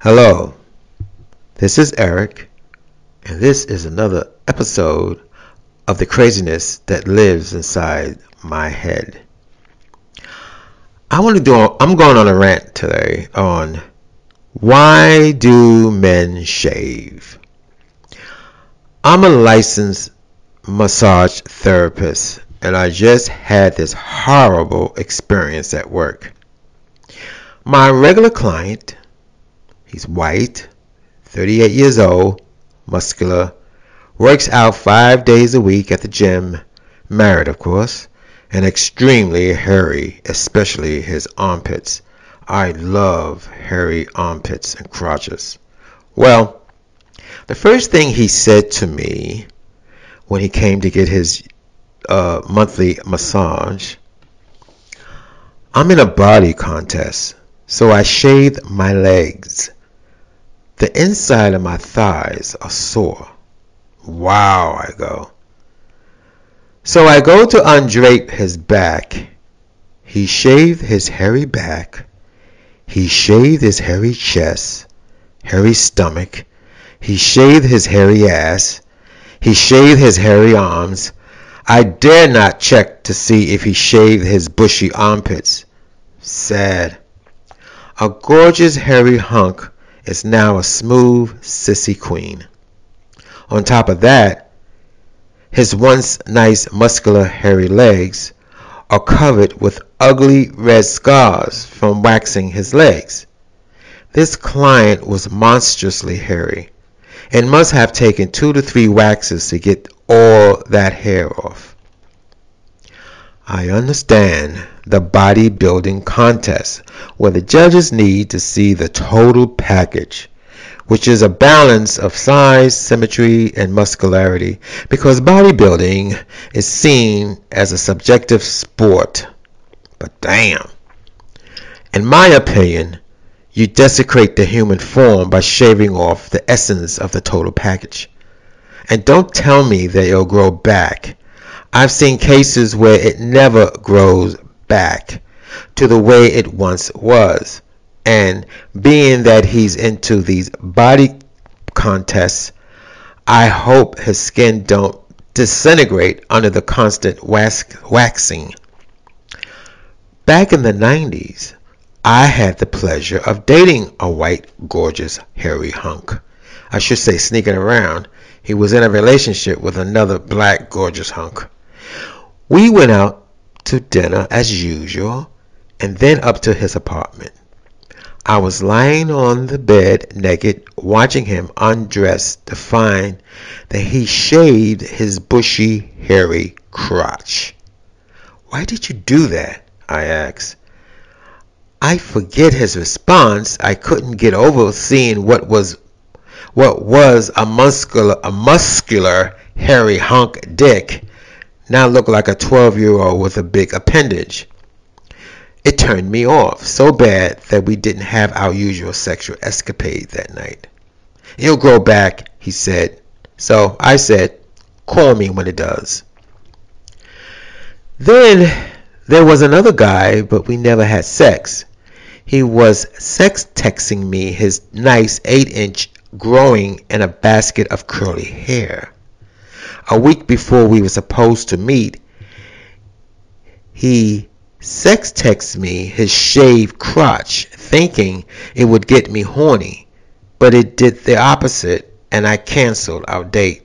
Hello, this is Eric, and this is another episode of the craziness that lives inside my head. I want to do, I'm going on a rant today on why do men shave? I'm a licensed massage therapist, and I just had this horrible experience at work. My regular client He's white, 38 years old, muscular, works out five days a week at the gym, married of course, and extremely hairy, especially his armpits. I love hairy armpits and crotches. Well, the first thing he said to me when he came to get his uh, monthly massage, I'm in a body contest, so I shaved my legs. The inside of my thighs are sore. Wow, I go. So I go to undrape his back. He shaved his hairy back. He shaved his hairy chest, hairy stomach. He shaved his hairy ass. He shaved his hairy arms. I dare not check to see if he shaved his bushy armpits. Sad. A gorgeous hairy hunk is now a smooth, sissy queen. On top of that, his once nice, muscular, hairy legs are covered with ugly red scars from waxing his legs. This client was monstrously hairy and must have taken two to three waxes to get all that hair off. I understand the bodybuilding contest where the judges need to see the total package, which is a balance of size, symmetry, and muscularity because bodybuilding is seen as a subjective sport. But damn. In my opinion, you desecrate the human form by shaving off the essence of the total package. And don't tell me that it'll grow back I've seen cases where it never grows back to the way it once was. And being that he's into these body contests, I hope his skin don't disintegrate under the constant waxing. Back in the 90s, I had the pleasure of dating a white, gorgeous, hairy hunk. I should say sneaking around. He was in a relationship with another black, gorgeous hunk. We went out to dinner as usual and then up to his apartment. I was lying on the bed naked, watching him undress to find that he shaved his bushy, hairy crotch. Why did you do that? I asked. I forget his response. I couldn't get over seeing what was what was a muscular a muscular hairy hunk dick now look like a 12 year old with a big appendage. It turned me off so bad that we didn't have our usual sexual escapade that night. It'll grow back, he said. So I said, call me when it does. Then there was another guy, but we never had sex. He was sex texting me his nice 8 inch growing in a basket of curly hair a week before we were supposed to meet, he sex texted me his shaved crotch, thinking it would get me horny, but it did the opposite, and I canceled our date.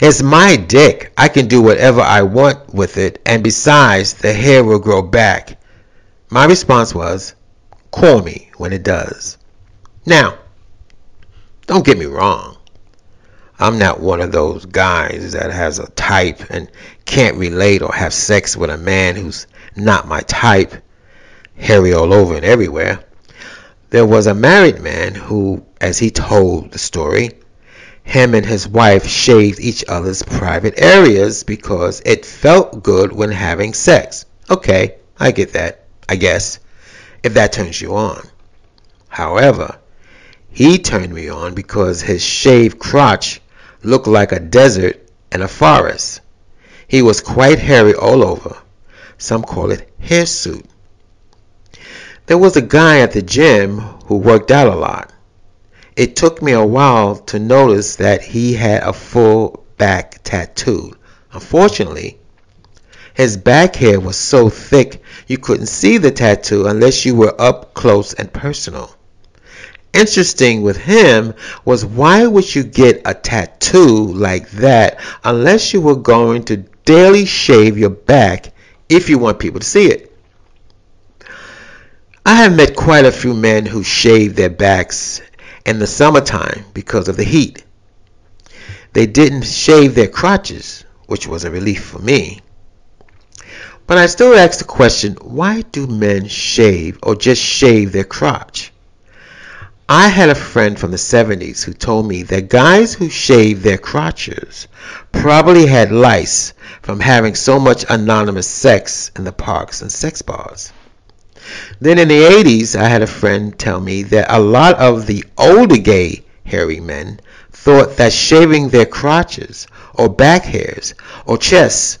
It's my dick. I can do whatever I want with it, and besides, the hair will grow back. My response was, call me when it does. Now, don't get me wrong. I'm not one of those guys that has a type and can't relate or have sex with a man who's not my type, hairy all over and everywhere. There was a married man who, as he told the story, him and his wife shaved each other's private areas because it felt good when having sex. Okay, I get that, I guess, if that turns you on. However, he turned me on because his shaved crotch looked like a desert and a forest. He was quite hairy all over. Some call it hirsute. There was a guy at the gym who worked out a lot. it took me a while to notice that he had a full back tattoo. Unfortunately, his back hair was so thick you couldn't see the tattoo unless you were up close and personal. Interesting with him was why would you get a tattoo like that unless you were going to daily shave your back if you want people to see it? I have met quite a few men who shave their backs in the summertime because of the heat. They didn't shave their crotches, which was a relief for me. But I still ask the question, why do men shave or just shave their crotch? I had a friend from the 70s who told me that guys who shaved their crotches probably had lice from having so much anonymous sex in the parks and sex bars. Then in the 80s, I had a friend tell me that a lot of the older gay hairy men thought that shaving their crotches or back hairs or chests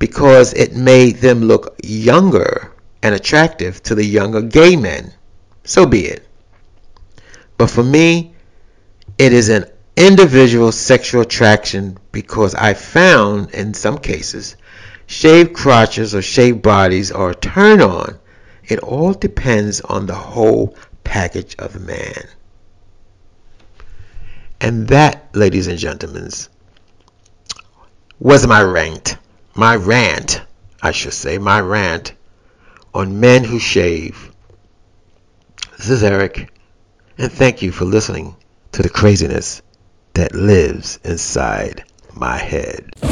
because it made them look younger and attractive to the younger gay men. So be it. But for me, it is an individual sexual attraction because I found in some cases shaved crotches or shaved bodies are a turn on it all depends on the whole package of the man. And that, ladies and gentlemen, was my rant. My rant, I should say, my rant on men who shave. This is Eric, and thank you for listening to the craziness that lives inside my head.